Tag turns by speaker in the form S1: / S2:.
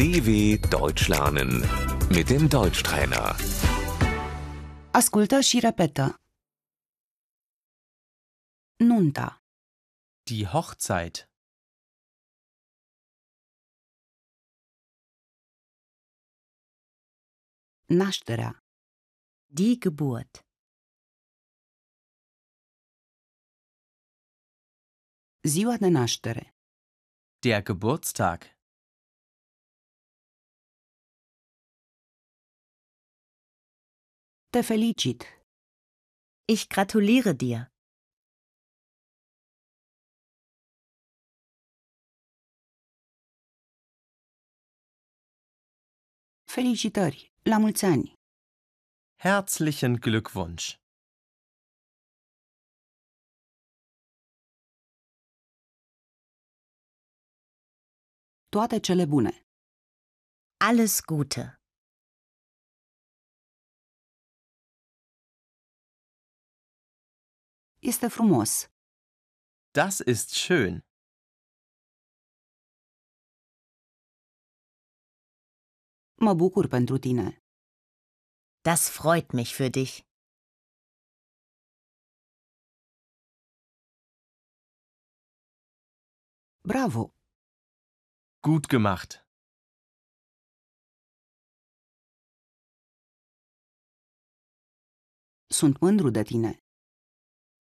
S1: DW Deutsch lernen mit dem Deutschtrainer.
S2: Ascultă și repetă. Nunta,
S3: Die Hochzeit.
S2: nașterea,
S4: Die Geburt.
S2: ziua de naștere,
S3: Der Geburtstag.
S2: Te felicit,
S4: Ich gratuliere dir.
S2: felicitări, la mulți ani,
S3: Herzlichen Glückwunsch.
S2: toate cele bune,
S4: Alles Gute.
S2: Este frumos,
S3: Das ist schön.
S2: mă bucur pentru tine,
S4: Das freut mich für dich.
S2: bravo,
S3: Gut gemacht.
S2: sunt mândru de tine,